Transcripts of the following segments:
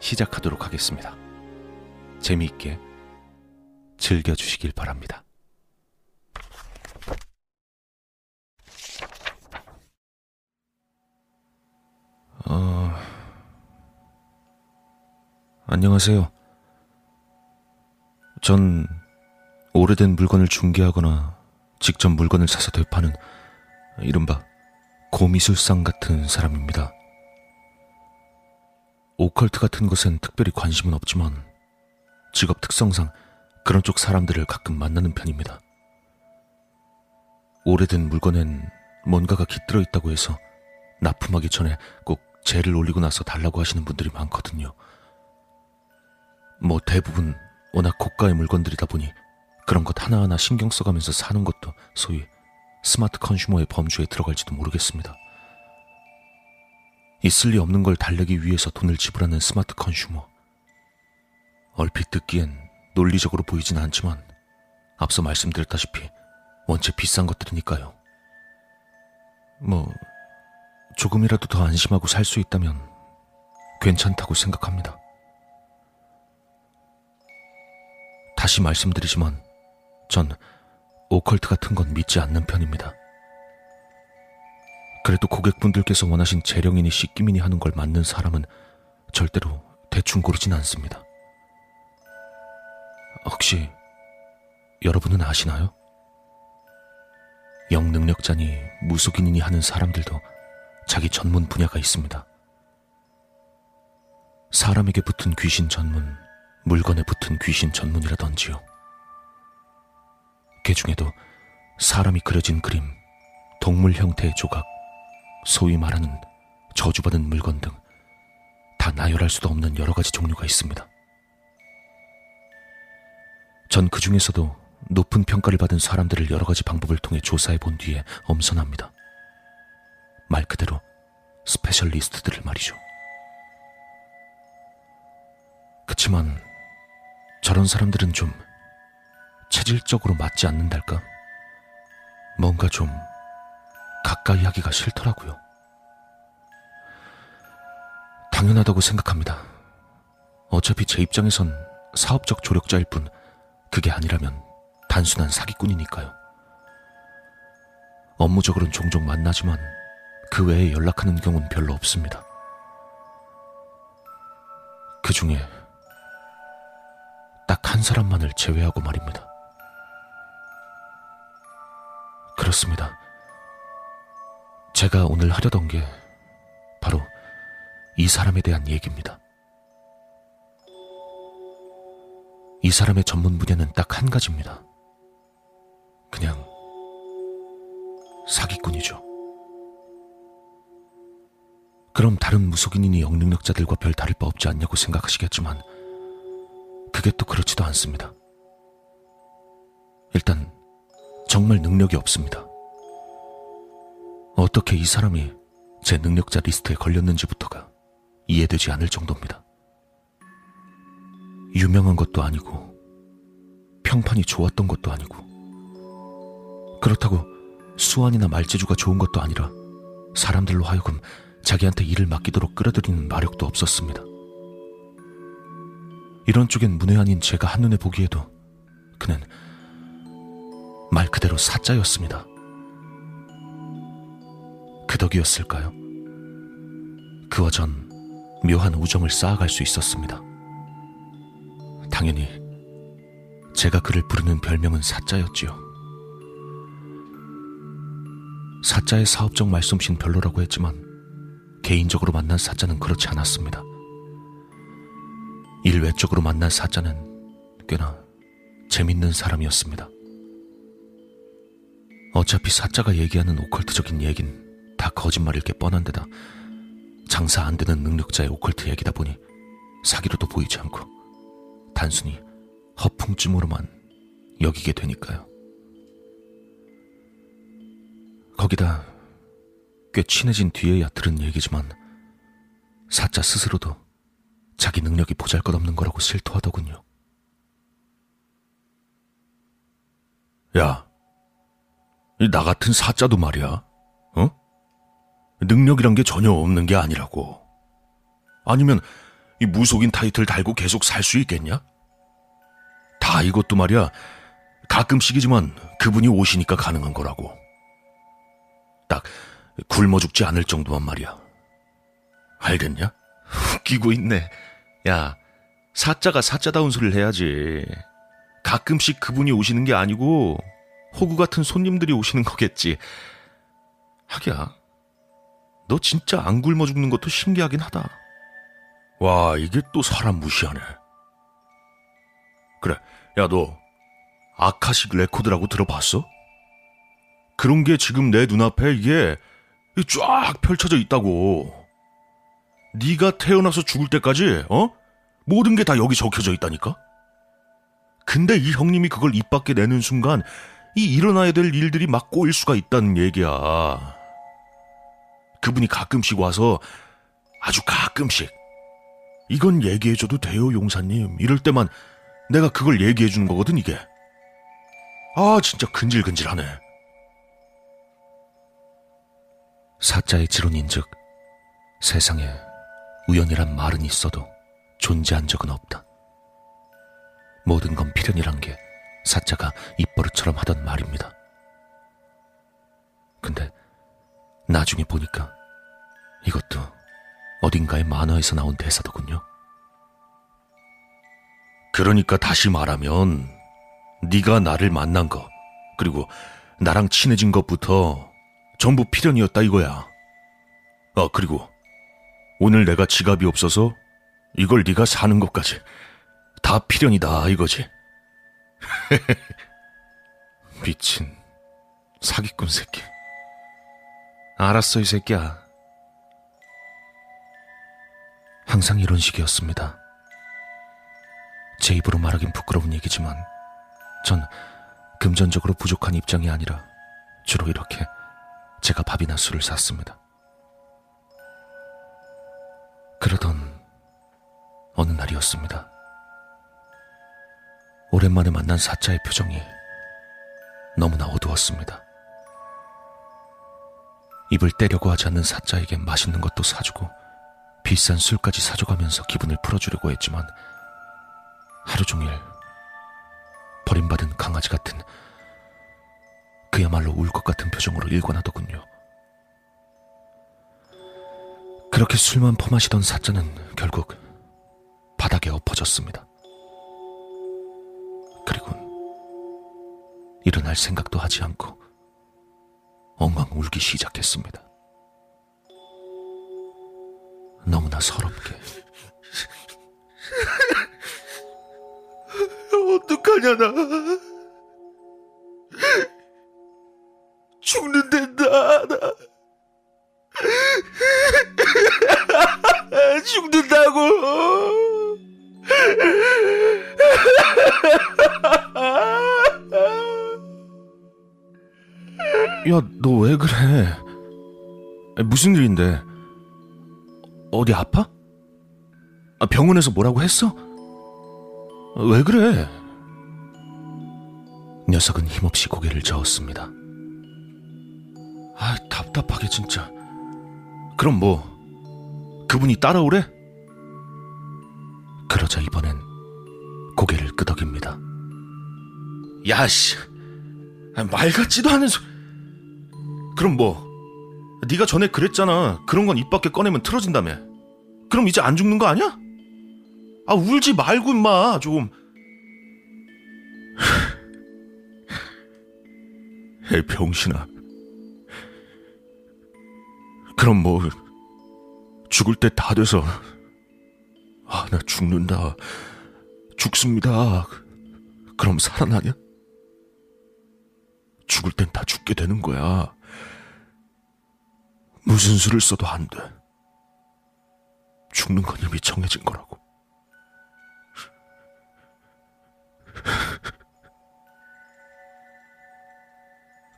시작하도록 하겠습니다. 재미있게 즐겨주시길 바랍니다. 어... 안녕하세요. 전 오래된 물건을 중개하거나 직접 물건을 사서 되파는 이른바 고미술상 같은 사람입니다. 오컬트 같은 것엔 특별히 관심은 없지만 직업 특성상 그런 쪽 사람들을 가끔 만나는 편입니다. 오래된 물건엔 뭔가가 깃들어 있다고 해서 납품하기 전에 꼭 재를 올리고 나서 달라고 하시는 분들이 많거든요. 뭐 대부분 워낙 고가의 물건들이다 보니 그런 것 하나하나 신경 써가면서 사는 것도 소위 smart consumer의 범주에 들어갈지도 모르겠습니다. 있을 리 없는 걸 달래기 위해서 돈을 지불하는 smart consumer. 얼핏 듣기엔 논리적으로 보이진 않지만 앞서 말씀드렸다시피 원체 비싼 것들이니까요. 뭐 조금이라도 더 안심하고 살 수 있다면 괜찮다고 생각합니다. 다시 말씀드리지만 전 오컬트 같은 건 믿지 않는 편입니다. 그래도 고객분들께서 원하신 재령이니 씻기민이 하는 걸 맞는 사람은 절대로 대충 고르진 않습니다. 혹시 여러분은 아시나요? 영능력자니 무속인이니 하는 사람들도 자기 전문 분야가 있습니다. 사람에게 붙은 귀신 전문, 물건에 붙은 귀신 전문이라던지요. 그 중에도 사람이 그려진 그림, 동물 형태의 조각, 소위 말하는 저주받은 물건 등 다 나열할 수도 없는 여러 가지 종류가 있습니다. 전 그 중에서도 높은 평가를 받은 사람들을 여러 가지 방법을 통해 조사해 본 뒤에 엄선합니다. 말 그대로 스페셜리스트들을 말이죠. 그치만 저런 사람들은 좀 체질적으로 맞지 않는달까? 뭔가 좀 가까이 하기가 싫더라고요. 당연하다고 생각합니다. 어차피 제 입장에선 사업적 조력자일 뿐 그게 아니라면 단순한 사기꾼이니까요. 업무적으로는 종종 만나지만 그 외에 연락하는 경우는 별로 없습니다. 그 중에 딱 한 사람만을 제외하고 말입니다. 제가 오늘 하려던 게 바로 이 사람에 대한 얘기입니다. 이 사람의 전문 분야는 딱 한 가지입니다. 그냥 사기꾼이죠. 그럼 다른 무속인이니 영능력자들과 별 다를 바 없지 않냐고 생각하시겠지만 그게 또 그렇지도 않습니다. 일단 정말 능력이 없습니다. 어떻게 이 사람이 제 능력자 리스트에 걸렸는지부터가 이해되지 않을 정도입니다. 유명한 것도 아니고, 평판이 좋았던 것도 아니고, 그렇다고 수완이나 말재주가 좋은 것도 아니라 사람들로 하여금 자기한테 일을 맡기도록 끌어들이는 마력도 없었습니다. 이런 쪽엔 문외한인 제가 한눈에 보기에도 그는 말 그대로 사자였습니다. 그 덕이었을까요? 그와 전 묘한 우정을 쌓아갈 수 있었습니다. 당연히 제가 그를 부르는 별명은 사자였지요. 사자의 사업적 말솜씨는 별로라고 했지만 개인적으로 만난 사자는 그렇지 않았습니다. 일 외적으로 만난 사자는 꽤나 재밌는 사람이었습니다. 어차피 사자가 얘기하는 오컬트적인 얘긴 다 거짓말일 게 뻔한 데다 장사 안 되는 능력자의 오컬트 얘기다 보니 사기로도 보이지 않고 단순히 허풍쯤으로만 여기게 되니까요. 거기다 꽤 친해진 뒤에야 들은 얘기지만 사자 스스로도 자기 능력이 보잘것없는 거라고 실토하더군요. 야, 나 같은 사자도 말이야, 어? 능력이란 게 전혀 없는 게 아니라고. 아니면 이 무속인 타이틀 달고 계속 살 수 있겠냐? 다 이것도 말이야, 가끔씩이지만 그분이 오시니까 가능한 거라고. 딱 굶어 죽지 않을 정도만 말이야. 알겠냐? 웃기고 있네. 야, 사자가 사자다운 소리를 해야지. 가끔씩 그분이 오시는 게 아니고 호구 같은 손님들이 오시는 거겠지. 하기야, 너 진짜 안 굶어 죽는 것도 신기하긴 하다. 와, 이게 또 사람 무시하네. 그래, 야, 너 Akashic Record라고 들어봤어? 그런 게 지금 내 눈앞에 이게 쫙 펼쳐져 있다고. 네가 태어나서 죽을 때까지 어? 모든 게 다 여기 적혀져 있다니까? 근데 이 형님이 그걸 입 밖에 내는 순간 이 일어나야 될 일들이 막 꼬일 수가 있다는 얘기야. 그분이 가끔씩 와서 아주 가끔씩 이건 얘기해줘도 돼요 용사님 이럴 때만 내가 그걸 얘기해주는 거거든 이게. 아 진짜 근질근질하네. 사자의 지론인 즉 세상에 우연이란 말은 있어도 존재한 적은 없다. 모든 건 필연이란 게 사자가 입버릇처럼 하던 말입니다. 근데 나중에 보니까 이것도 어딘가의 만화에서 나온 대사더군요. 그러니까 다시 말하면 네가 나를 만난 거 그리고 나랑 친해진 것부터 전부 필연이었다 이거야. 아 그리고 오늘 내가 지갑이 없어서 이걸 네가 사는 것까지 다 필연이다 이거지. 미친 사기꾼 새끼. 알았어 이 새끼야. 항상 이런 식이었습니다. 제 입으로 말하긴 부끄러운 얘기지만 전 금전적으로 부족한 입장이 아니라 주로 이렇게 제가 밥이나 술을 샀습니다. 그러던 어느 날이었습니다. 오랜만에 만난 사자의 표정이 너무나 어두웠습니다. 입을 떼려고 하지 않는 사자에게 맛있는 것도 사주고 비싼 술까지 사줘가면서 기분을 풀어주려고 했지만 하루 종일 버림받은 강아지 같은 그야말로 울 것 같은 표정으로 일관하더군요. 그렇게 술만 퍼마시던 사자는 결국 바닥에 엎어졌습니다. 그리고 일어날 생각도 하지 않고 엉엉 울기 시작했습니다. 너무나 서럽게. 어떡하냐, 나. 죽는단 무슨 일인데? 어디 아파? 아, 병원에서 뭐라고 했어? 왜 그래? 녀석은 힘없이 고개를 저었습니다. 아, 답답하게 진짜. 그럼 뭐, 그분이 따라오래? 그러자 이번엔 고개를 끄덕입니다. 야씨, 말 같지도 않은 소. 그럼 뭐, 네가 전에 그랬잖아. 그런 건 입 밖에 꺼내면 틀어진다며. 그럼 이제 안 죽는 거 아니야? 아 울지 말고 임마 좀. 에 병신아. 그럼 뭐 죽을 때 다 돼서 아 나 죽는다 죽습니다 그럼 살아나냐? 죽을 땐 다 죽게 되는 거야. 무슨 수를 써도 안 돼. 죽는 건 이미 정해진 거라고.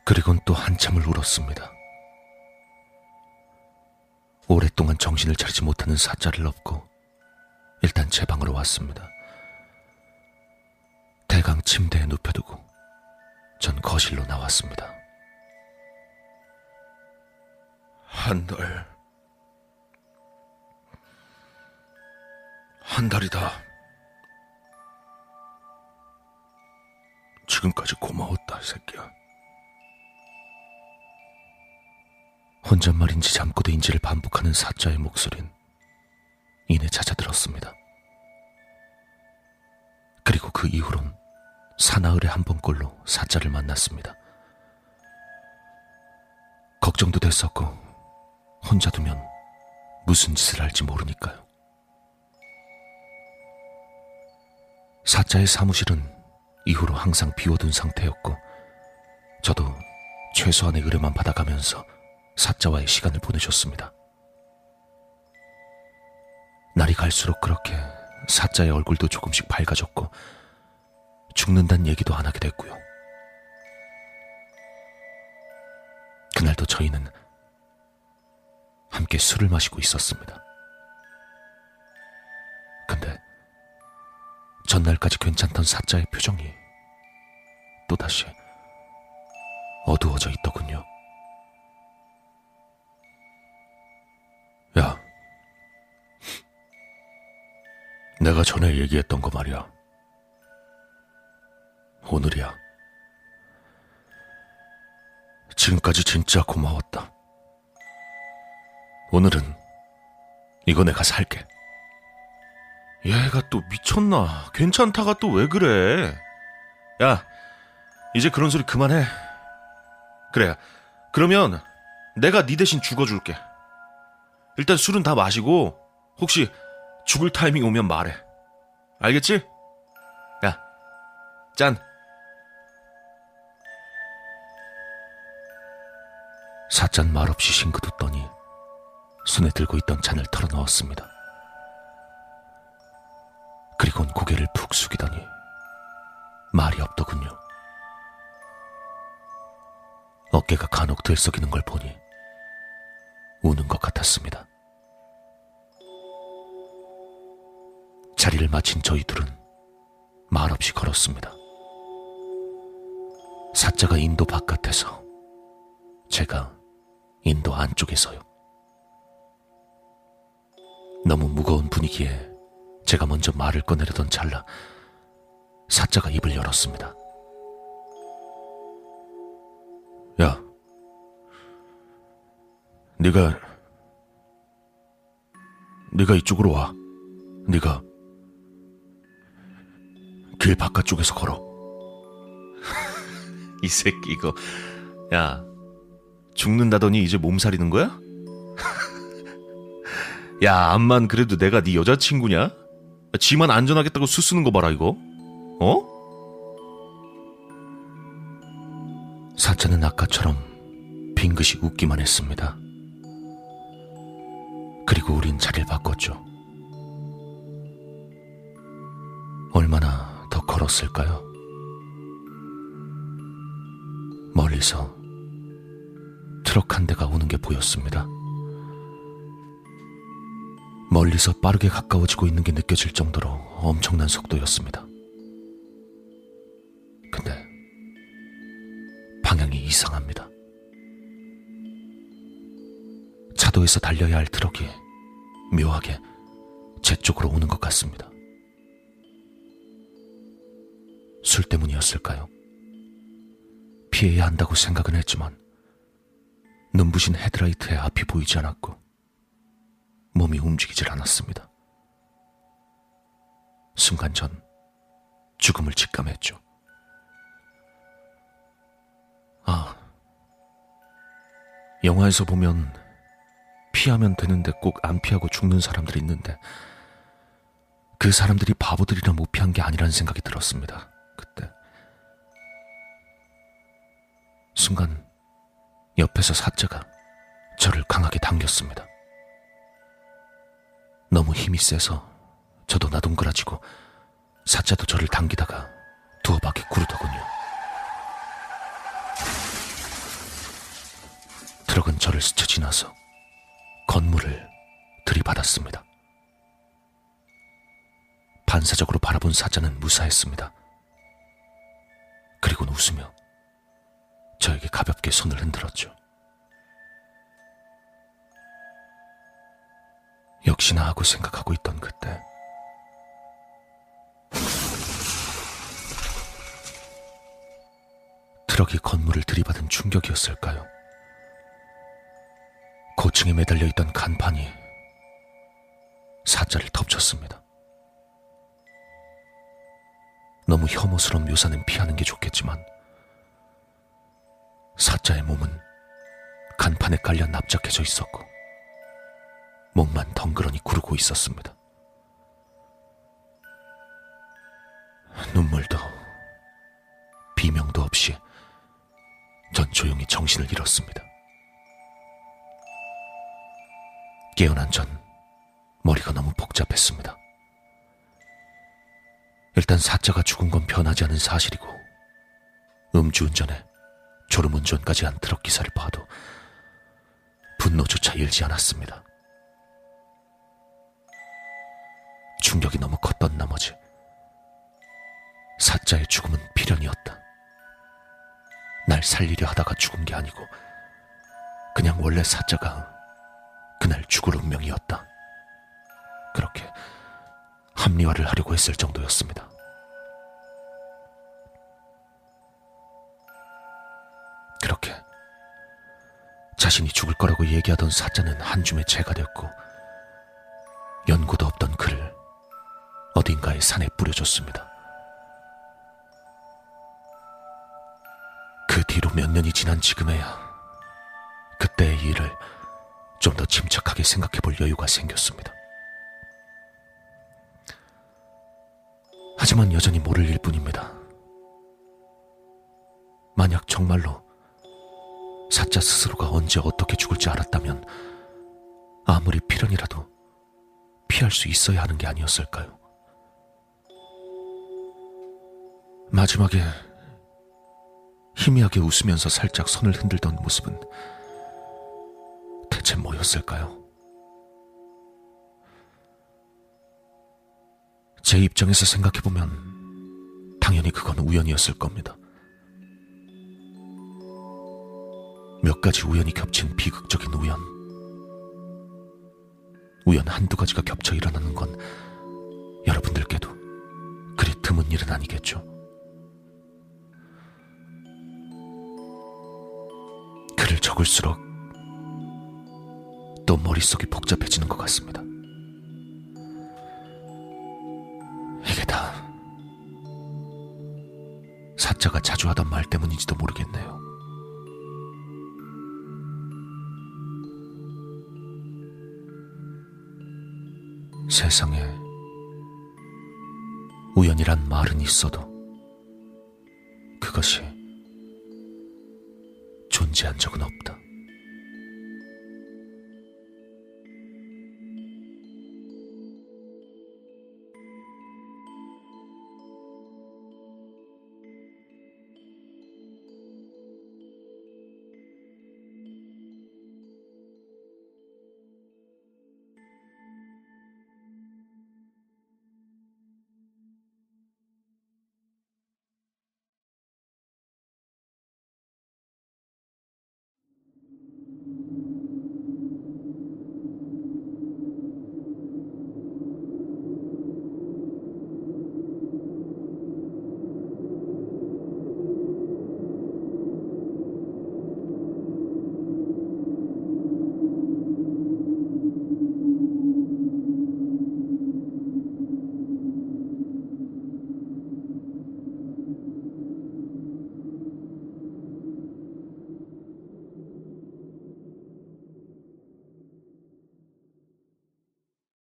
그리곤 또 한참을 울었습니다. 오랫동안 정신을 차리지 못하는 사자를 업고 일단 제 방으로 왔습니다. 대강 침대에 눕혀두고 전 거실로 나왔습니다. 한 달. 한 달이다. 지금까지 고마웠다, 새끼야. 혼잣말인지 잠꼬대인지를 반복하는 사자의 목소린 이내 잦아들었습니다. 그리고 그 이후론 사나흘에 한 번꼴로 사자를 만났습니다. 걱정도 됐었고 혼자 두면 무슨 짓을 할지 모르니까요. 사자의 사무실은 이후로 항상 비워둔 상태였고 저도 최소한의 의뢰만 받아가면서 사자와의 시간을 보내셨습니다. 날이 갈수록 그렇게 사자의 얼굴도 조금씩 밝아졌고 죽는다는 얘기도 안 하게 됐고요. 그날도 저희는 함께 술을 마시고 있었습니다. 근데 전날까지 괜찮던 사자의 표정이 또다시 어두워져 있더군요. 야. 내가 전에 얘기했던 거 말이야. 오늘이야. 지금까지 진짜 고마웠다. 오늘은 이거 내가 살게. 얘가 또 미쳤나? 괜찮다가 또 왜 그래? 야, 이제 그런 소리 그만해. 그래. 그러면 내가 네 대신 죽어줄게. 일단 술은 다 마시고 혹시 죽을 타이밍 오면 말해. 알겠지? 야, 짠. 사짠 말없이 싱긋 웃더니 손에 들고 있던 잔을 털어넣었습니다. 그리곤 고개를 푹 숙이더니 말이 없더군요. 어깨가 간혹 들썩이는 걸 보니 우는 것 같았습니다. 자리를 마친 저희 둘은 말없이 걸었습니다. 사자가 인도 바깥에서 제가 인도 안쪽에서요. 너무 무거운 분위기에 제가 먼저 말을 꺼내려던 찰나 사자가 입을 열었습니다. 야, 네가 네가 이쪽으로 와. 네가 길 바깥쪽에서 걸어. 이 새끼 이거 야 죽는다더니 이제 몸살이는 거야? 야 암만 그래도 내가 네 여자친구냐? 지만 안전하겠다고 수쓰는 거 봐라 이거 어? 사자는 아까처럼 빙긋이 웃기만 했습니다. 그리고 우린 자리를 바꿨죠. 얼마나 더 걸었을까요? 멀리서 트럭 한 대가 오는 게 보였습니다. 멀리서 빠르게 가까워지고 있는 게 느껴질 정도로 엄청난 속도였습니다. 근데 방향이 이상합니다. 차도에서 달려야 할 트럭이 묘하게 제 쪽으로 오는 것 같습니다. 술 때문이었을까요? 피해야 한다고 생각은 했지만 눈부신 헤드라이트에 앞이 보이지 않았고 몸이 움직이질 않았습니다. 순간 전 죽음을 직감했죠. 아, 영화에서 보면 피하면 되는데 꼭 안 피하고 죽는 사람들이 있는데 그 사람들이 바보들이라 못 피한 게 아니라는 생각이 들었습니다. 그때. 순간 옆에서 사자가 저를 강하게 당겼습니다. 너무 힘이 세서 저도 나동그라지고 사자도 저를 당기다가 두어 바퀴 구르더군요. 트럭은 저를 스쳐 지나서 건물을 들이받았습니다. 반사적으로 바라본 사자는 무사했습니다. 그리고는 웃으며 저에게 가볍게 손을 흔들었죠. 역시나 하고 생각하고 있던 그때 트럭이 건물을 들이받은 충격이었을까요? 고층에 매달려 있던 간판이 사자를 덮쳤습니다. 너무 혐오스러운 묘사는 피하는 게 좋겠지만 사자의 몸은 간판에 깔려 납작해져 있었고 목만 덩그러니 구르고 있었습니다. 눈물도 비명도 없이 전 조용히 정신을 잃었습니다. 깨어난 전 머리가 너무 복잡했습니다. 일단 사자가 죽은 건 변하지 않은 사실이고 음주운전에 졸음운전까지 한 트럭 기사를 봐도 분노조차 일지 않았습니다. 충격이 너무 컸던 나머지 사자의 죽음은 필연이었다. 날 살리려 하다가 죽은 게 아니고 그냥 원래 사자가 그날 죽을 운명이었다. 그렇게 합리화를 하려고 했을 정도였습니다. 그렇게 자신이 죽을 거라고 얘기하던 사자는 한 줌의 재가 됐고 연고도 없던 그를 어딘가의 산에 뿌려줬습니다. 그 뒤로 몇 년이 지난 지금에야 그때의 일을 좀 더 침착하게 생각해 볼 여유가 생겼습니다. 하지만 여전히 모를 일 뿐입니다. 만약 정말로 사자 스스로가 언제 어떻게 죽을지 알았다면 아무리 필연이라도 피할 수 있어야 하는 게 아니었을까요? 마지막에 희미하게 웃으면서 살짝 손을 흔들던 모습은 대체 뭐였을까요? 제 입장에서 생각해보면 당연히 그건 우연이었을 겁니다. 몇 가지 우연이 겹친 비극적인 우연. 우연 한두 가지가 겹쳐 일어나는 건 여러분들께도 그리 드문 일은 아니겠죠. 적을수록 또 머릿속이 복잡해지는 것 같습니다. 이게 다 사자가 자주 하던 말 때문인지도 모르겠네요. 세상에 우연이란 말은 있어도 그것이 존재한 적은 없다.